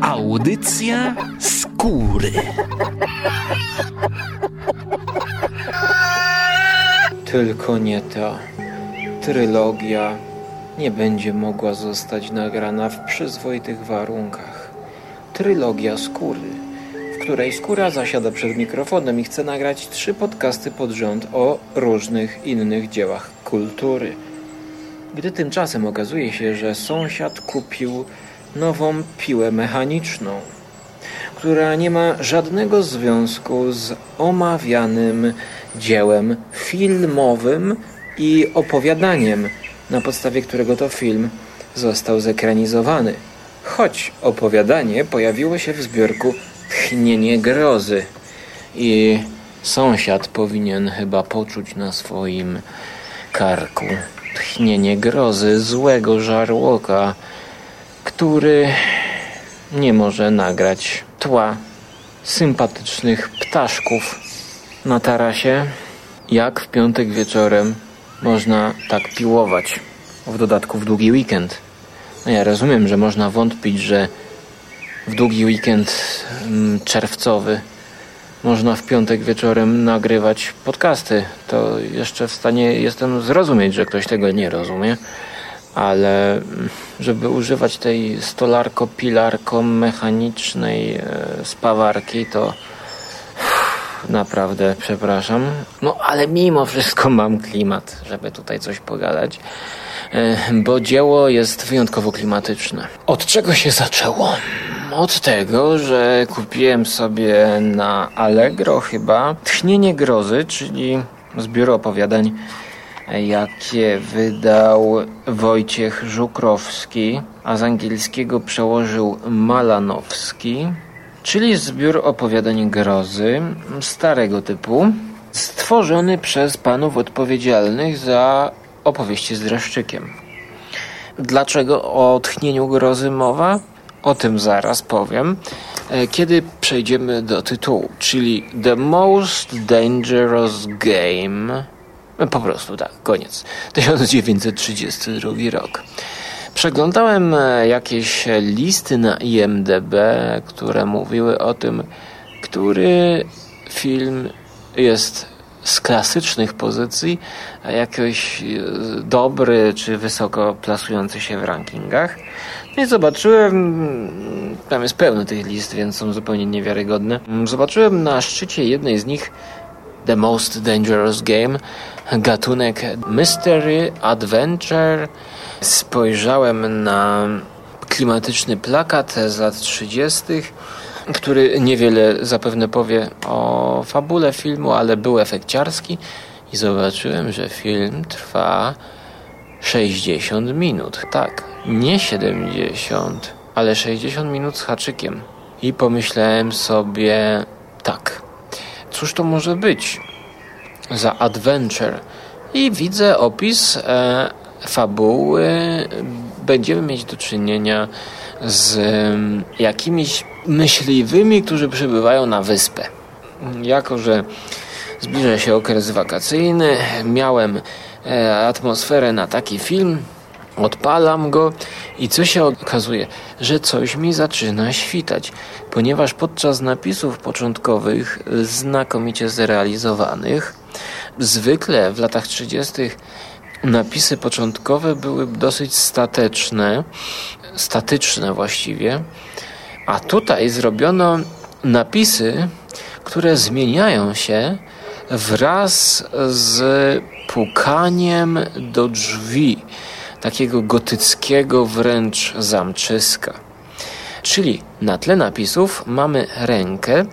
Audycja skóry. Tylko nie ta. Trylogia nie będzie mogła zostać nagrana w przyzwoitych warunkach. Trylogia skóry, której skóra zasiada przed mikrofonem i chce nagrać trzy podcasty pod rząd o różnych innych dziełach kultury. Gdy tymczasem okazuje się, że sąsiad kupił nową piłę mechaniczną, która nie ma żadnego związku z omawianym dziełem filmowym i opowiadaniem, na podstawie którego to film został zekranizowany. Choć opowiadanie pojawiło się w zbiorku Tchnienie grozy i sąsiad powinien chyba poczuć na swoim karku tchnienie grozy złego żarłoka, który nie może nagrać tła sympatycznych ptaszków na tarasie. Jak w piątek wieczorem można tak piłować? W dodatku w długi weekend. No ja rozumiem, że można wątpić, że w długi weekend mm, czerwcowy można w piątek wieczorem nagrywać podcasty. To jeszcze w stanie jestem zrozumieć, że ktoś tego nie rozumie, ale mm, żeby używać tej stolarko-pilarko-mechanicznej e, spawarki, to naprawdę przepraszam. No ale mimo wszystko mam klimat, żeby tutaj coś pogadać, e, bo dzieło jest wyjątkowo klimatyczne. Od czego się zaczęło? Od tego, że kupiłem sobie na Allegro chyba Tchnienie Grozy, czyli zbiór opowiadań, jakie wydał Wojciech Żukrowski, a z angielskiego przełożył Malanowski, czyli zbiór opowiadań grozy starego typu, stworzony przez panów odpowiedzialnych za opowieści z dreszczykiem. Dlaczego o tchnieniu grozy mowa? O tym zaraz powiem, e, kiedy przejdziemy do tytułu, czyli The Most Dangerous Game. E, po prostu tak, koniec. 1932 rok. Przeglądałem e, jakieś listy na IMDB, które mówiły o tym, który film jest z klasycznych pozycji, a jakiś dobry czy wysoko plasujący się w rankingach. I zobaczyłem, tam jest pełno tych list, więc są zupełnie niewiarygodne. Zobaczyłem na szczycie jednej z nich The Most Dangerous Game, gatunek Mystery, Adventure. Spojrzałem na klimatyczny plakat z lat 30., który niewiele zapewne powie o fabule filmu, ale był efekciarski i zobaczyłem, że film trwa 60 minut. Tak, nie 70, ale 60 minut z haczykiem. I pomyślałem sobie, tak, cóż to może być za adventure? I widzę opis e, fabuły. Będziemy mieć do czynienia z e, jakimiś myśliwymi, którzy przybywają na wyspę. Jako, że zbliża się okres wakacyjny, miałem e, atmosferę na taki film, Odpalam go i co się okazuje, że coś mi zaczyna świtać, ponieważ podczas napisów początkowych, znakomicie zrealizowanych, zwykle w latach 30. napisy początkowe były dosyć stateczne, statyczne właściwie, a tutaj zrobiono napisy, które zmieniają się wraz z pukaniem do drzwi takiego gotyckiego wręcz zamczyska. Czyli na tle napisów mamy rękę,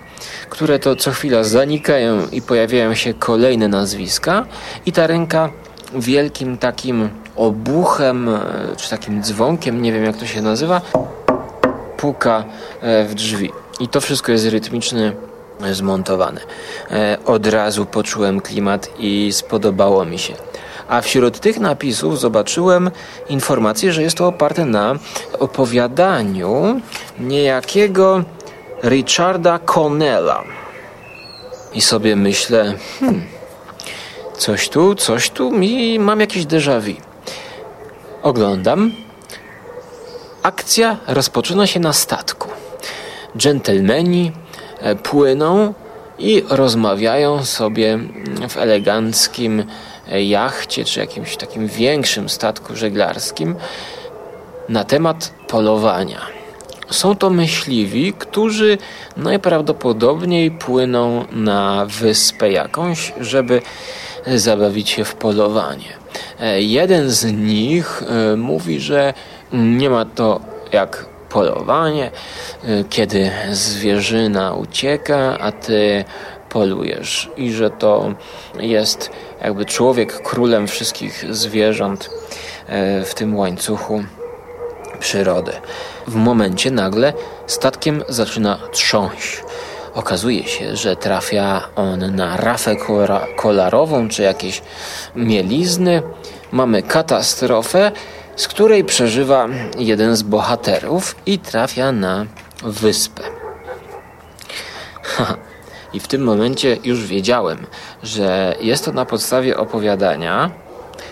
które to co chwila zanikają i pojawiają się kolejne nazwiska, i ta ręka wielkim takim obuchem, e, czy takim dzwonkiem, nie wiem jak to się nazywa, puka e, w drzwi. I to wszystko jest zmontowane. E, od razu poczułem klimat i spodobało mi się a wśród tych napisów zobaczyłem informację, że jest to oparte na opowiadaniu niejakiego Richarda Connella. I sobie myślę, hmm, coś tu, coś tu, mi mam jakieś déjà vu. Oglądam. Akcja rozpoczyna się na statku. Dżentelmeni e, płyną i rozmawiają sobie w eleganckim jachcie czy jakimś takim większym statku żeglarskim na temat polowania. Są to myśliwi, którzy najprawdopodobniej płyną na wyspę jakąś, żeby zabawić się w polowanie. E, jeden z nich e, mówi, że nie ma to jak polowanie, e, kiedy zwierzyna ucieka, a ty polujesz i że to jest jakby człowiek królem wszystkich zwierząt w tym łańcuchu przyrody. W momencie nagle statkiem zaczyna trząść. Okazuje się, że trafia on na rafę kolarową czy jakieś mielizny. Mamy katastrofę, z której przeżywa jeden z bohaterów i trafia na wyspę. I w tym momencie już wiedziałem, że jest to na podstawie opowiadania.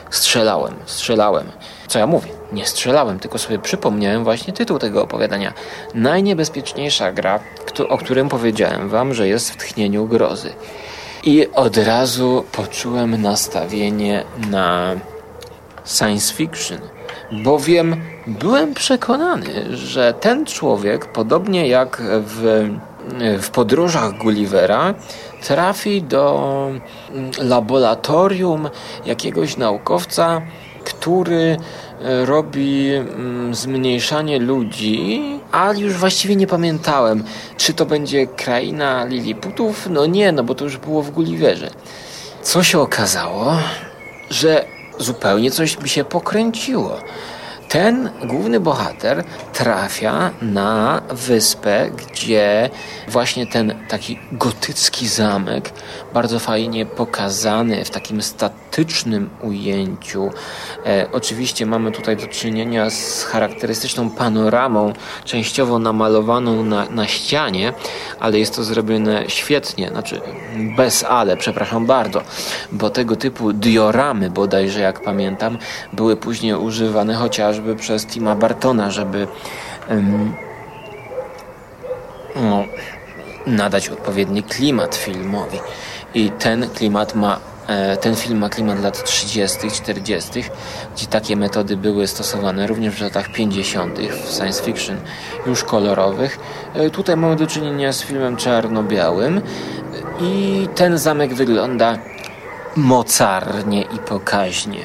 Strzelałem, strzelałem. Co ja mówię? Nie strzelałem, tylko sobie przypomniałem właśnie tytuł tego opowiadania. Najniebezpieczniejsza gra, o którym powiedziałem wam, że jest w tchnieniu grozy. I od razu poczułem nastawienie na science fiction, bowiem byłem przekonany, że ten człowiek, podobnie jak w, w podróżach Gullivera, trafi do laboratorium jakiegoś naukowca, który e, robi mm, zmniejszanie ludzi, ale już właściwie nie pamiętałem, czy to będzie kraina Liliputów. No nie, no bo to już było w Gulliverze. Co się okazało? Że zupełnie coś mi się pokręciło ten główny bohater trafia na wyspę, gdzie właśnie ten taki gotycki zamek, bardzo fajnie pokazany w takim statycznym ujęciu. E, oczywiście mamy tutaj do czynienia z charakterystyczną panoramą, częściowo namalowaną na, na ścianie, ale jest to zrobione świetnie, znaczy bez ale, przepraszam bardzo, bo tego typu dioramy bodajże, jak pamiętam, były później używane chociaż chociażby przez Tima Bartona, żeby um, no, nadać odpowiedni klimat filmowi. I ten klimat ma ten film ma klimat lat 30., 40., gdzie takie metody były stosowane również w latach 50. w science fiction, już kolorowych. E, tutaj mamy do czynienia z filmem czarno-białym i ten zamek wygląda mocarnie i pokaźnie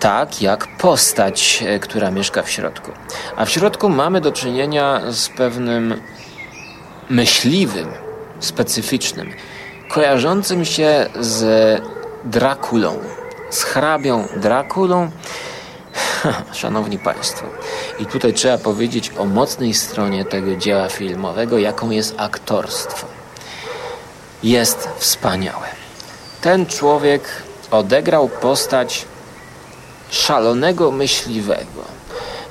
tak jak postać, e, która mieszka w środku. A w środku mamy do czynienia z pewnym myśliwym, specyficznym, kojarzącym się z Drakulą, z hrabią Drakulą. Szanowni Państwo, i tutaj trzeba powiedzieć o mocnej stronie tego dzieła filmowego, jaką jest aktorstwo. Jest wspaniałe. Ten człowiek odegrał postać szalonego myśliwego,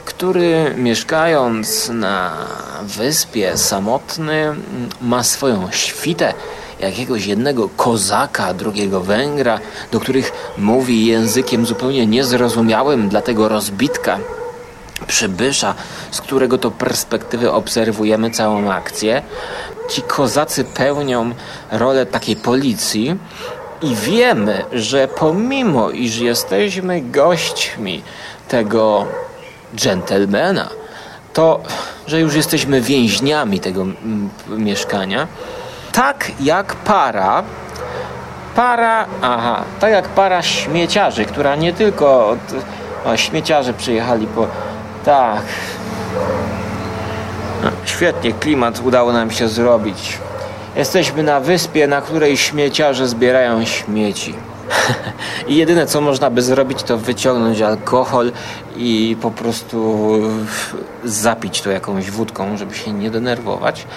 który mieszkając na wyspie samotny ma swoją świtę jakiegoś jednego kozaka, drugiego Węgra, do których mówi językiem zupełnie niezrozumiałym dla tego rozbitka przybysza, z którego to perspektywy obserwujemy całą akcję. Ci kozacy pełnią rolę takiej policji, i wiemy, że pomimo iż jesteśmy gośćmi tego dżentelmena, to że już jesteśmy więźniami tego mieszkania, tak jak para, para, aha, tak jak para śmieciarzy, która nie tylko od, o, śmieciarze przyjechali po, tak, no, świetnie klimat udało nam się zrobić. Jesteśmy na wyspie, na której śmieciarze zbierają śmieci. I jedyne co można by zrobić, to wyciągnąć alkohol i po prostu zapić to jakąś wódką, żeby się nie denerwować.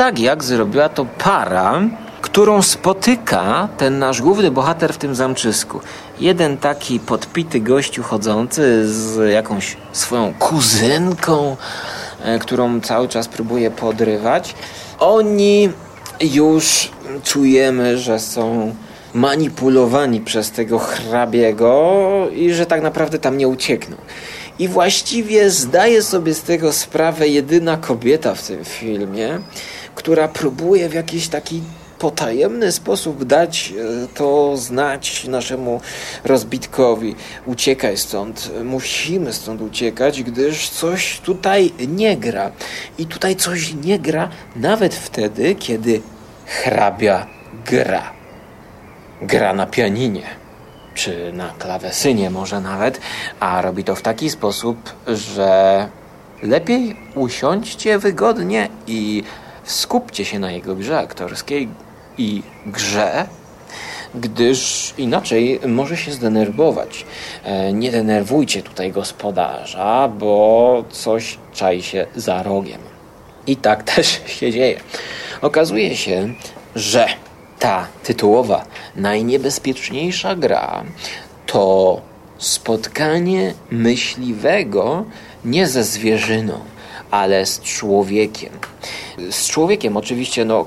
Tak jak zrobiła to para, którą spotyka ten nasz główny bohater w tym zamczysku. Jeden taki podpity gościu chodzący z jakąś swoją kuzynką, e, którą cały czas próbuje podrywać. Oni już czujemy, że są manipulowani przez tego hrabiego i że tak naprawdę tam nie uciekną. I właściwie zdaje sobie z tego sprawę jedyna kobieta w tym filmie, która próbuje w jakiś taki potajemny sposób dać e, to znać naszemu rozbitkowi. Uciekaj stąd, musimy stąd uciekać, gdyż coś tutaj nie gra. I tutaj coś nie gra nawet wtedy, kiedy hrabia gra. Gra na pianinie czy na klawesynie może nawet, a robi to w taki sposób, że lepiej usiądźcie wygodnie i skupcie się na jego grze aktorskiej i grze, gdyż inaczej może się zdenerwować. E, nie denerwujcie tutaj gospodarza, bo coś czai się za rogiem. I tak też się dzieje. Okazuje się, że ta tytułowa najniebezpieczniejsza gra to spotkanie myśliwego nie ze zwierzyną, ale z człowiekiem. Z człowiekiem oczywiście, no,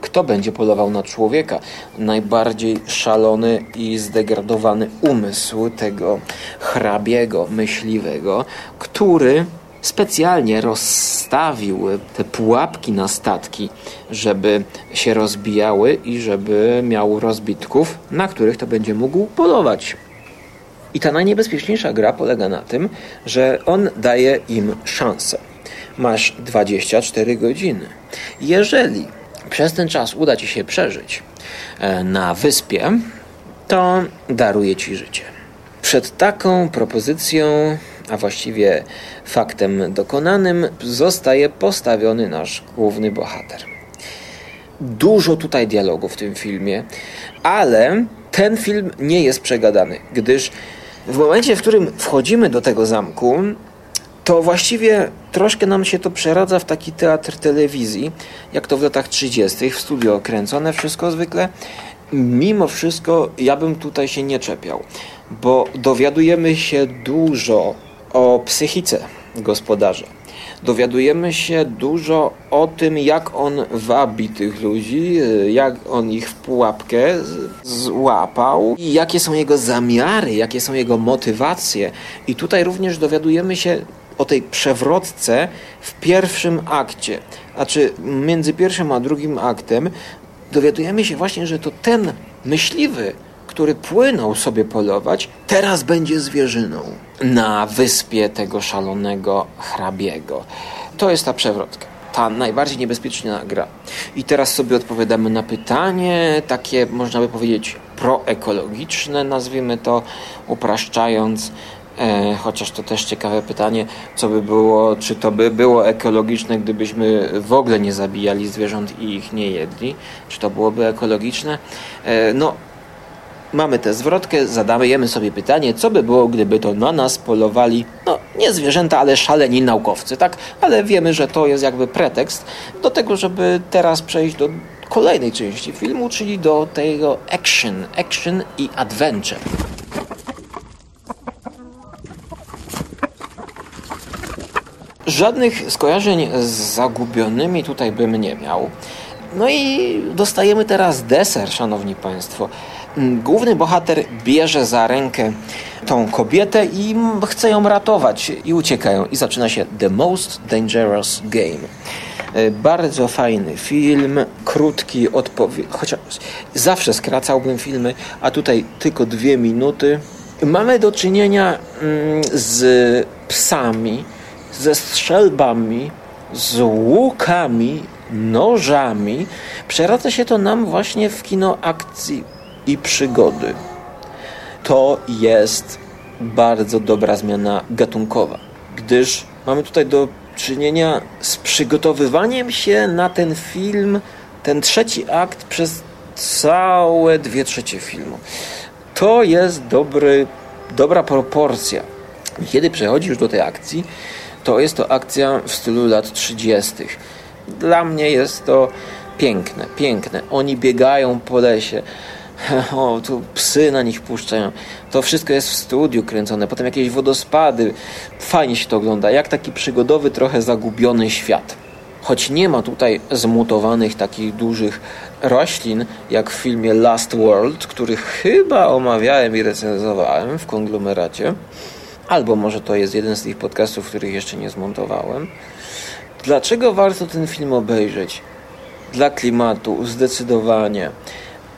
kto będzie polował na człowieka? Najbardziej szalony i zdegradowany umysł tego hrabiego, myśliwego, który specjalnie rozstawił te pułapki na statki, żeby się rozbijały i żeby miał rozbitków, na których to będzie mógł polować. I ta najniebezpieczniejsza gra polega na tym, że on daje im szansę. Masz 24 godziny. Jeżeli przez ten czas uda ci się przeżyć e, na wyspie, to daruje ci życie. Przed taką propozycją a właściwie faktem dokonanym, zostaje postawiony nasz główny bohater. Dużo tutaj dialogu w tym filmie, ale ten film nie jest przegadany, gdyż w momencie, w którym wchodzimy do tego zamku, to właściwie troszkę nam się to przeradza w taki teatr telewizji, jak to w latach 30. w studio kręcone wszystko zwykle. Mimo wszystko ja bym tutaj się nie czepiał, bo dowiadujemy się dużo o psychice gospodarza. Dowiadujemy się dużo o tym, jak on wabi tych ludzi, jak on ich w pułapkę złapał i jakie są jego zamiary, jakie są jego motywacje. I tutaj również dowiadujemy się o tej przewrotce w pierwszym akcie. Znaczy, między pierwszym a drugim aktem dowiadujemy się właśnie, że to ten myśliwy, który płynął sobie polować, teraz będzie zwierzyną na wyspie tego szalonego hrabiego. To jest ta przewrotka. Ta najbardziej niebezpieczna gra. I teraz sobie odpowiadamy na pytanie, takie można by powiedzieć proekologiczne, nazwijmy to upraszczając. E, chociaż to też ciekawe pytanie, co by było, czy to by było ekologiczne, gdybyśmy w ogóle nie zabijali zwierząt i ich nie jedli? Czy to byłoby ekologiczne? E, no, mamy tę zwrotkę, zadajemy sobie pytanie, co by było, gdyby to na nas polowali, no nie zwierzęta, ale szaleni naukowcy, tak? Ale wiemy, że to jest jakby pretekst do tego, żeby teraz przejść do kolejnej części filmu, czyli do tego action, action i adventure. Żadnych skojarzeń z zagubionymi tutaj bym nie miał. No i dostajemy teraz deser, szanowni państwo. Główny bohater bierze za rękę tą kobietę i chce ją ratować i uciekają. I zaczyna się The Most Dangerous Game. E, bardzo fajny film, krótki, odpowiedź. Chociaż zawsze skracałbym filmy, a tutaj tylko dwie minuty. Mamy do czynienia mm, z psami, ze strzelbami, z łukami, nożami. Przeradza się to nam właśnie w kino akcji i przygody. To jest bardzo dobra zmiana gatunkowa, gdyż mamy tutaj do czynienia z przygotowywaniem się na ten film, ten trzeci akt przez całe dwie trzecie filmu. To jest dobry, dobra proporcja. Kiedy przechodzisz do tej akcji, to jest to akcja w stylu lat 30. Dla mnie jest to piękne, piękne. Oni biegają po lesie. O, tu psy na nich puszczają. To wszystko jest w studiu kręcone. Potem jakieś wodospady. Fajnie się to ogląda. Jak taki przygodowy, trochę zagubiony świat. choć nie ma tutaj zmutowanych takich dużych roślin, jak w filmie Last World, który chyba omawiałem i recenzowałem w konglomeracie, albo może to jest jeden z tych podcastów, których jeszcze nie zmontowałem. Dlaczego warto ten film obejrzeć? Dla klimatu, zdecydowanie.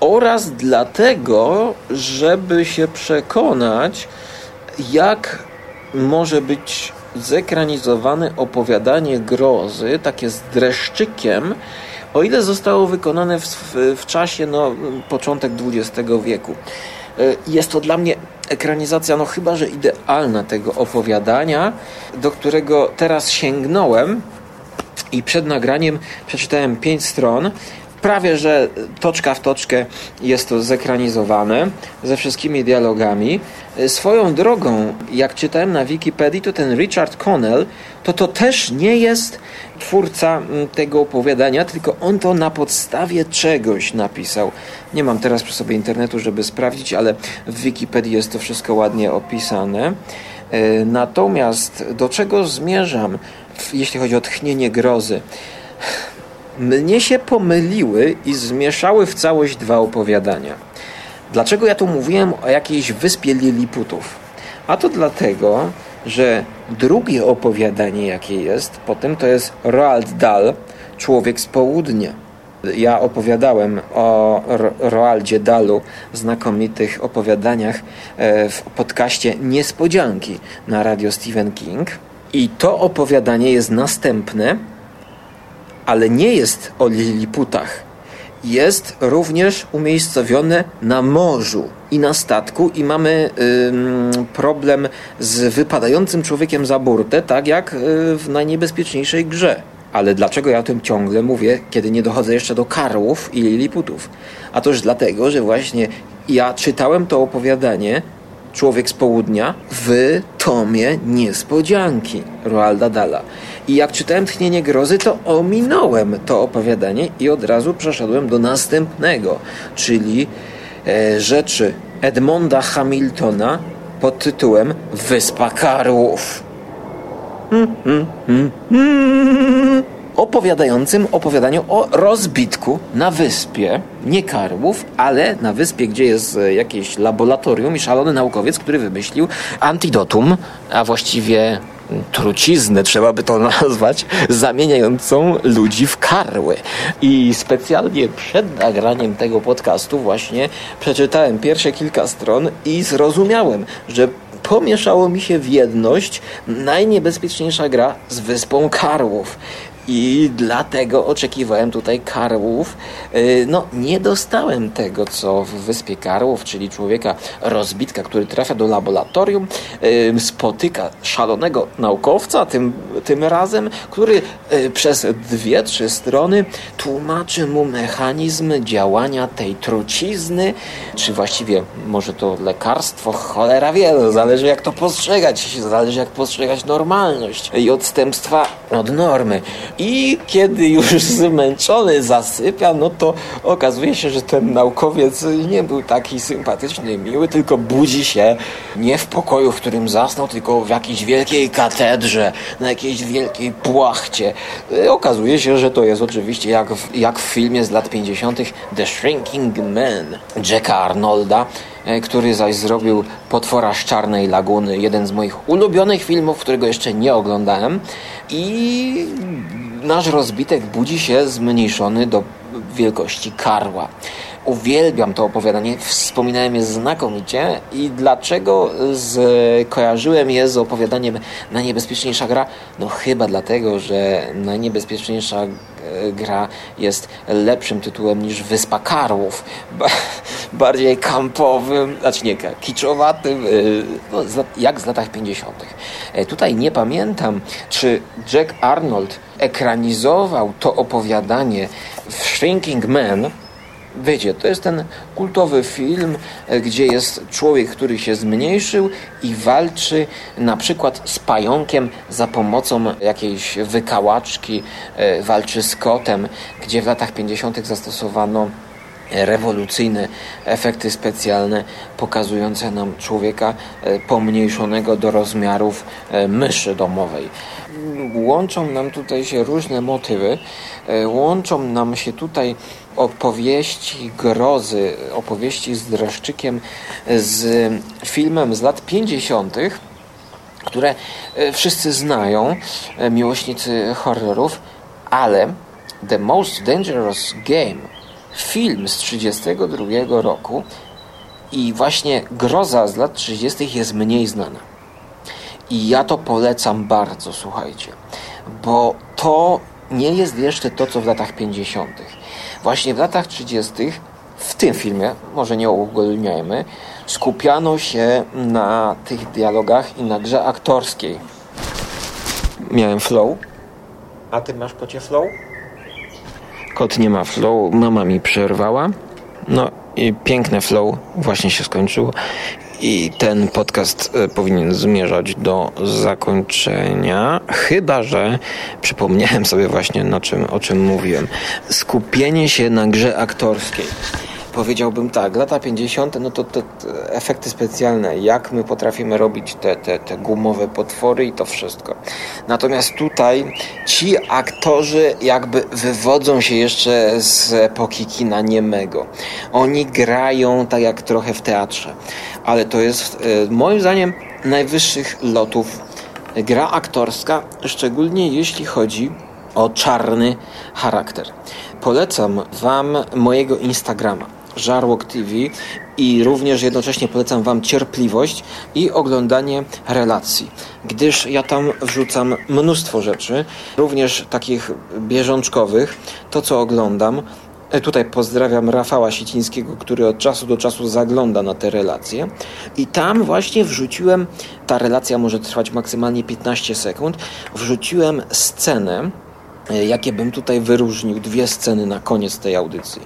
Oraz dlatego, żeby się przekonać, jak może być zekranizowane opowiadanie grozy, takie z dreszczykiem, o ile zostało wykonane w, w, w czasie, no, początek XX wieku. E, jest to dla mnie ekranizacja, no chyba, że idealna tego opowiadania, do którego teraz sięgnąłem i przed nagraniem przeczytałem pięć stron prawie że toczka w toczkę jest to zekranizowane ze wszystkimi dialogami. Swoją drogą, jak czytałem na Wikipedii, to ten Richard Connell to to też nie jest twórca tego opowiadania, tylko on to na podstawie czegoś napisał. Nie mam teraz przy sobie internetu, żeby sprawdzić, ale w Wikipedii jest to wszystko ładnie opisane. E, natomiast do czego zmierzam, jeśli chodzi o tchnienie grozy? mnie się pomyliły i zmieszały w całość dwa opowiadania. Dlaczego ja tu mówiłem o jakiejś wyspie Liliputów? A to dlatego, że drugie opowiadanie, jakie jest potem, to jest Roald Dahl, Człowiek z Południa. Ja opowiadałem o Roaldzie Dalu, znakomitych opowiadaniach e, w podcaście Niespodzianki na radio Stephen King. I to opowiadanie jest następne ale nie jest o Liliputach. Jest również umiejscowione na morzu i na statku i mamy y, problem z wypadającym człowiekiem za burtę, tak jak y, w najniebezpieczniejszej grze. Ale dlaczego ja o tym ciągle mówię, kiedy nie dochodzę jeszcze do karłów i liliputów? A toż dlatego, że właśnie ja czytałem to opowiadanie Człowiek z Południa w tomie Niespodzianki Roalda Dala. I jak czytałem Tchnienie Grozy, to ominąłem to opowiadanie i od razu przeszedłem do następnego, czyli e, rzeczy Edmonda Hamiltona pod tytułem Wyspa Karłów. Hmm, hmm, hmm, hmm opowiadającym opowiadaniu o rozbitku na wyspie, nie Karłów, ale na wyspie, gdzie jest e, jakieś laboratorium i szalony naukowiec, który wymyślił antidotum, a właściwie truciznę, trzeba by to nazwać, zamieniającą ludzi w karły. I specjalnie przed nagraniem tego podcastu właśnie przeczytałem pierwsze kilka stron i zrozumiałem, że pomieszało mi się w jedność najniebezpieczniejsza gra z Wyspą Karłów. I dlatego oczekiwałem tutaj karłów. Y, no, nie dostałem tego, co w Wyspie Karłów, czyli człowieka rozbitka, który trafia do laboratorium, spotyka szalonego naukowca, tym, tym razem, który y, przez dwie, trzy strony tłumaczy mu mechanizm działania tej trucizny, czy właściwie może to lekarstwo, cholera wie, no, zależy jak to postrzegać, zależy jak postrzegać normalność i odstępstwa od normy. I kiedy już zmęczony zasypia, no to okazuje się, że ten naukowiec nie był taki sympatyczny, miły, tylko budzi się nie w pokoju, w którym zasnął, tylko w jakiejś wielkiej katedrze, na jakiejś wielkiej płachcie. Okazuje się, że to jest oczywiście jak w, jak w filmie z lat 50. The Shrinking Man Jacka Arnolda, e, który zaś zrobił Potwora z Czarnej Laguny, jeden z moich ulubionych filmów, którego jeszcze nie oglądałem. I nasz rozbitek budzi się zmniejszony do wielkości karła. Uwielbiam to opowiadanie, wspominałem je znakomicie i dlaczego kojarzyłem je z opowiadaniem Najniebezpieczniejsza gra? No chyba dlatego, że Najniebezpieczniejsza e, gra jest lepszym tytułem niż Wyspa Karłów. bardziej kampowym, znaczy nie, kiczowatym, e, no, jak z latach 50. E, tutaj nie pamiętam, czy Jack Arnold ekranizował to opowiadanie w Shrinking Man, Wiecie, to jest ten kultowy film, e, gdzie jest człowiek, który się zmniejszył i walczy na przykład z pająkiem za pomocą jakiejś wykałaczki, e, walczy z kotem, gdzie w latach 50. zastosowano rewolucyjne efekty specjalne pokazujące nam człowieka e, pomniejszonego do rozmiarów myszy domowej łączą nam tutaj się różne motywy. E, łączą nam się tutaj opowieści grozy, opowieści z dreszczykiem z filmem z lat 50., które e, wszyscy znają, e, miłośnicy horrorów, ale The Most Dangerous Game, film z 1932 roku i właśnie groza z lat 30. jest mniej znana. I ja to polecam bardzo, słuchajcie, bo to nie jest jeszcze to, co w latach 50. Właśnie w latach 30. w tym filmie, może nie uogólniajmy, skupiano się na tych dialogach i na grze aktorskiej. Miałem flow. A ty masz kocie flow? Kot nie ma flow, mama mi przerwała. No i piękne flow właśnie się skończyło i ten podcast e, powinien zmierzać do zakończenia, chyba że przypomniałem sobie właśnie na czym, o czym mówiłem. Skupienie się na grze aktorskiej powiedziałbym tak, lata 50. no to te, efekty specjalne, jak my potrafimy robić te, te, te gumowe potwory i to wszystko. Natomiast tutaj ci aktorzy jakby wywodzą się jeszcze z epoki kina niemego. Oni grają tak jak trochę w teatrze, ale to jest e, moim zdaniem najwyższych lotów gra aktorska, szczególnie jeśli chodzi o czarny charakter. Polecam Wam mojego Instagrama. Żarłok TV i również jednocześnie polecam Wam cierpliwość i oglądanie relacji, gdyż ja tam wrzucam mnóstwo rzeczy, również takich bieżączkowych, to co oglądam. E, tutaj pozdrawiam Rafała Sicińskiego, który od czasu do czasu zagląda na te relacje. I tam właśnie wrzuciłem, ta relacja może trwać maksymalnie 15 sekund, wrzuciłem scenę, e, jakie bym tutaj wyróżnił, dwie sceny na koniec tej audycji.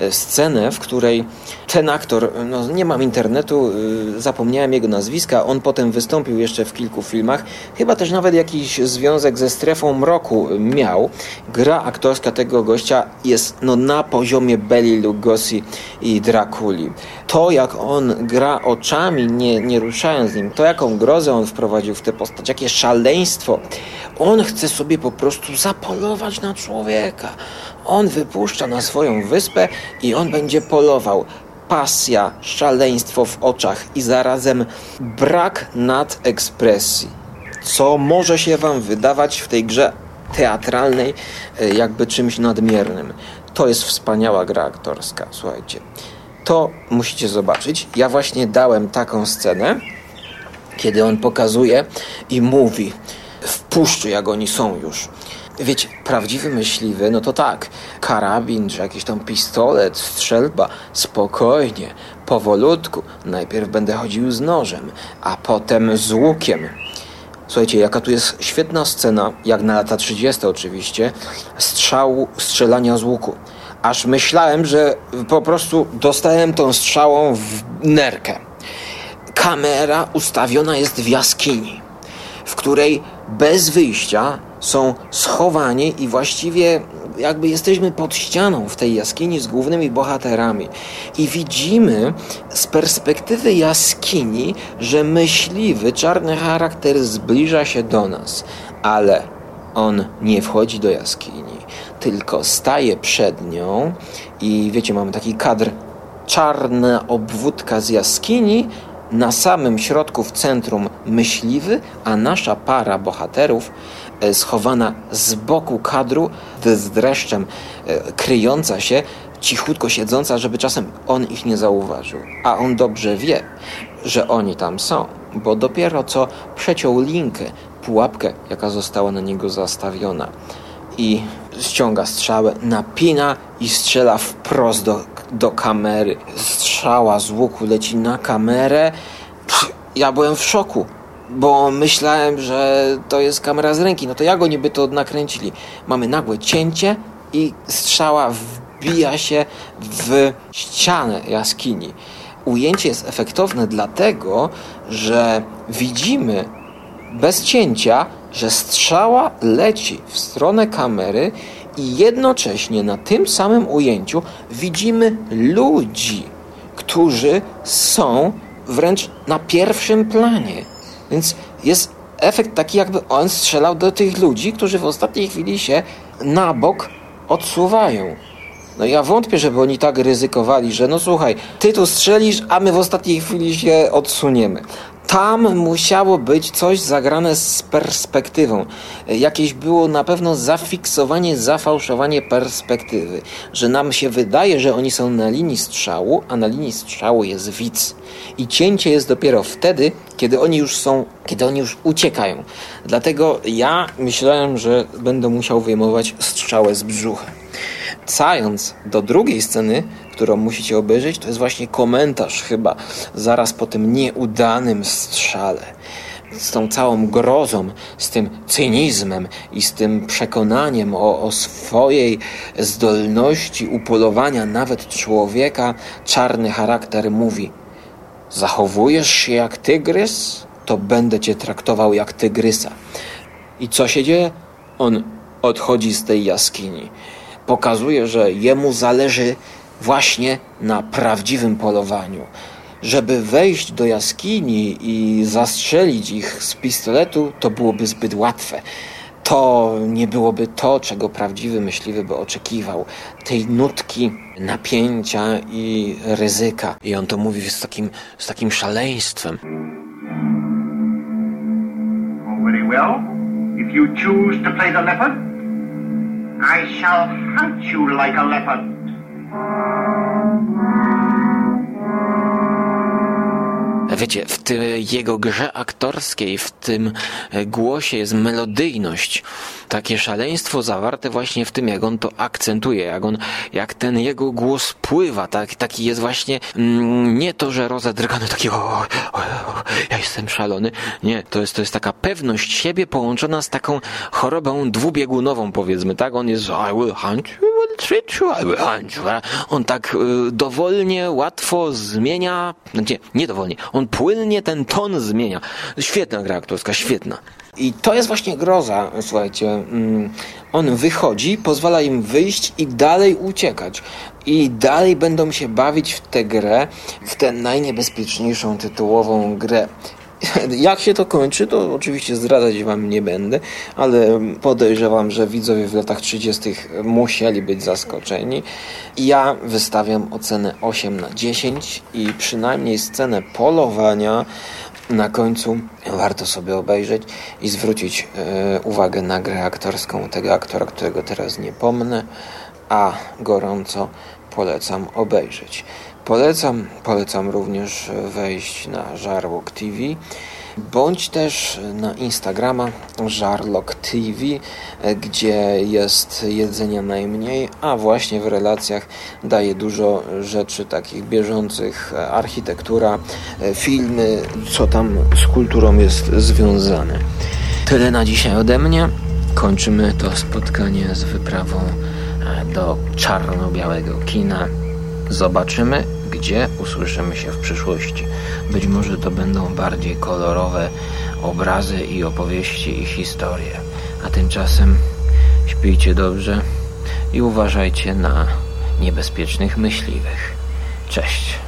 E, scenę, w której ten aktor, no nie mam internetu, y, zapomniałem jego nazwiska, on potem wystąpił jeszcze w kilku filmach, chyba też nawet jakiś związek ze strefą mroku miał. Gra aktorska tego gościa jest no, na poziomie Belli Lugosi i Drakuli. To jak on gra oczami, nie, nie ruszając nim, to jaką grozę on wprowadził w tę postać, jakie szaleństwo. On chce sobie po prostu zapolować na człowieka. On wypuszcza na swoją wyspę i on będzie polował. Pasja, szaleństwo w oczach i zarazem brak nadekspresji. Co może się Wam wydawać w tej grze teatralnej e, jakby czymś nadmiernym. To jest wspaniała gra aktorska, słuchajcie. To musicie zobaczyć. Ja właśnie dałem taką scenę, kiedy on pokazuje i mówi w puszczy, jak oni są już. Wiecie, prawdziwy myśliwy, no to tak, karabin, czy jakiś tam pistolet, strzelba, spokojnie, powolutku. Najpierw będę chodził z nożem, a potem z łukiem. Słuchajcie, jaka tu jest świetna scena, jak na lata 30 oczywiście, strzału, strzelania z łuku. Aż myślałem, że po prostu dostałem tą strzałą w nerkę. Kamera ustawiona jest w jaskini, w której bez wyjścia są schowani i właściwie jakby jesteśmy pod ścianą w tej jaskini z głównymi bohaterami i widzimy z perspektywy jaskini, że myśliwy, czarny charakter zbliża się do nas, ale on nie wchodzi do jaskini, tylko staje przed nią i wiecie, mamy taki kadr czarna obwódka z jaskini, na samym środku w centrum myśliwy, a nasza para bohaterów E, schowana z boku kadru, z dreszczem e, kryjąca się, cichutko siedząca, żeby czasem on ich nie zauważył. A on dobrze wie, że oni tam są, bo dopiero co przeciął linkę, pułapkę, jaka została na niego zastawiona. I ściąga strzałę, napina i strzela wprost do, do kamery. Strzała z łuku leci na kamerę. Pff, ja byłem w szoku bo myślałem, że to jest kamera z ręki. No to jak oni by to nakręcili? Mamy nagłe cięcie i strzała wbija się w ścianę jaskini. Ujęcie jest efektowne dlatego, że widzimy bez cięcia, że strzała leci w stronę kamery i jednocześnie na tym samym ujęciu widzimy ludzi, którzy są wręcz na pierwszym planie. Więc jest efekt taki, jakby on strzelał do tych ludzi, którzy w ostatniej chwili się na bok odsuwają. No ja wątpię, żeby oni tak ryzykowali, że no słuchaj, ty tu strzelisz, a my w ostatniej chwili się odsuniemy. Tam musiało być coś zagrane z perspektywą. Jakieś było na pewno zafiksowanie, zafałszowanie perspektywy. Że nam się wydaje, że oni są na linii strzału, a na linii strzału jest widz. I cięcie jest dopiero wtedy, kiedy oni już są, kiedy oni już uciekają. Dlatego ja myślałem, że będę musiał wyjmować strzałę z brzucha. Cając do drugiej sceny, którą musicie obejrzeć, to jest właśnie komentarz chyba zaraz po tym nieudanym strzale. Z tą całą grozą, z tym cynizmem i z tym przekonaniem o, o swojej zdolności upolowania nawet człowieka, czarny charakter mówi: Zachowujesz się jak tygrys, to będę cię traktował jak tygrysa. I co się dzieje? On odchodzi z tej jaskini pokazuje, że jemu zależy właśnie na prawdziwym polowaniu. Żeby wejść do jaskini i zastrzelić ich z pistoletu, to byłoby zbyt łatwe. To nie byłoby to, czego prawdziwy myśliwy by oczekiwał. Tej nutki napięcia i ryzyka. I on to mówi z takim, z takim szaleństwem. Well. If you choose to play the leopard, I shall hunt you like a leopard. Wiecie, w tej jego grze aktorskiej, w tym głosie jest melodyjność. Takie szaleństwo zawarte właśnie w tym, jak on to akcentuje, jak on, jak ten jego głos pływa, tak, taki jest właśnie mm, nie to, że rozedrgany taki o, o, o, ja jestem szalony. Nie, to jest, to jest taka pewność siebie połączona z taką chorobą dwubiegunową, powiedzmy, tak? On jest I will hunt you, will treat you, I will hunt you. On tak y, dowolnie, łatwo zmienia, znaczy nie dowolnie, on płynnie ten ton zmienia. Świetna gra aktorska, świetna. I to jest właśnie groza, słuchajcie. Mm, on wychodzi, pozwala im wyjść i dalej uciekać. I dalej będą się bawić w tę grę, w tę najniebezpieczniejszą tytułową grę. Jak się to kończy, to oczywiście zdradzać wam nie będę, ale podejrzewam, że widzowie w latach 30. musieli być zaskoczeni. Ja wystawiam ocenę 8 na 10 i przynajmniej scenę polowania na końcu warto sobie obejrzeć i zwrócić e, uwagę na grę aktorską tego aktora, którego teraz nie pomnę, a gorąco polecam obejrzeć. Polecam, polecam również wejść na Żarłok TV, bądź też na Instagrama Żarlok TV, gdzie jest jedzenia najmniej, a właśnie w relacjach daje dużo rzeczy takich bieżących, architektura, filmy, co tam z kulturą jest związane. Tyle na dzisiaj ode mnie. Kończymy to spotkanie z wyprawą do czarno-białego kina. Zobaczymy, gdzie usłyszymy się w przyszłości. Być może to będą bardziej kolorowe obrazy i opowieści i historie. A tymczasem śpijcie dobrze i uważajcie na niebezpiecznych myśliwych. Cześć.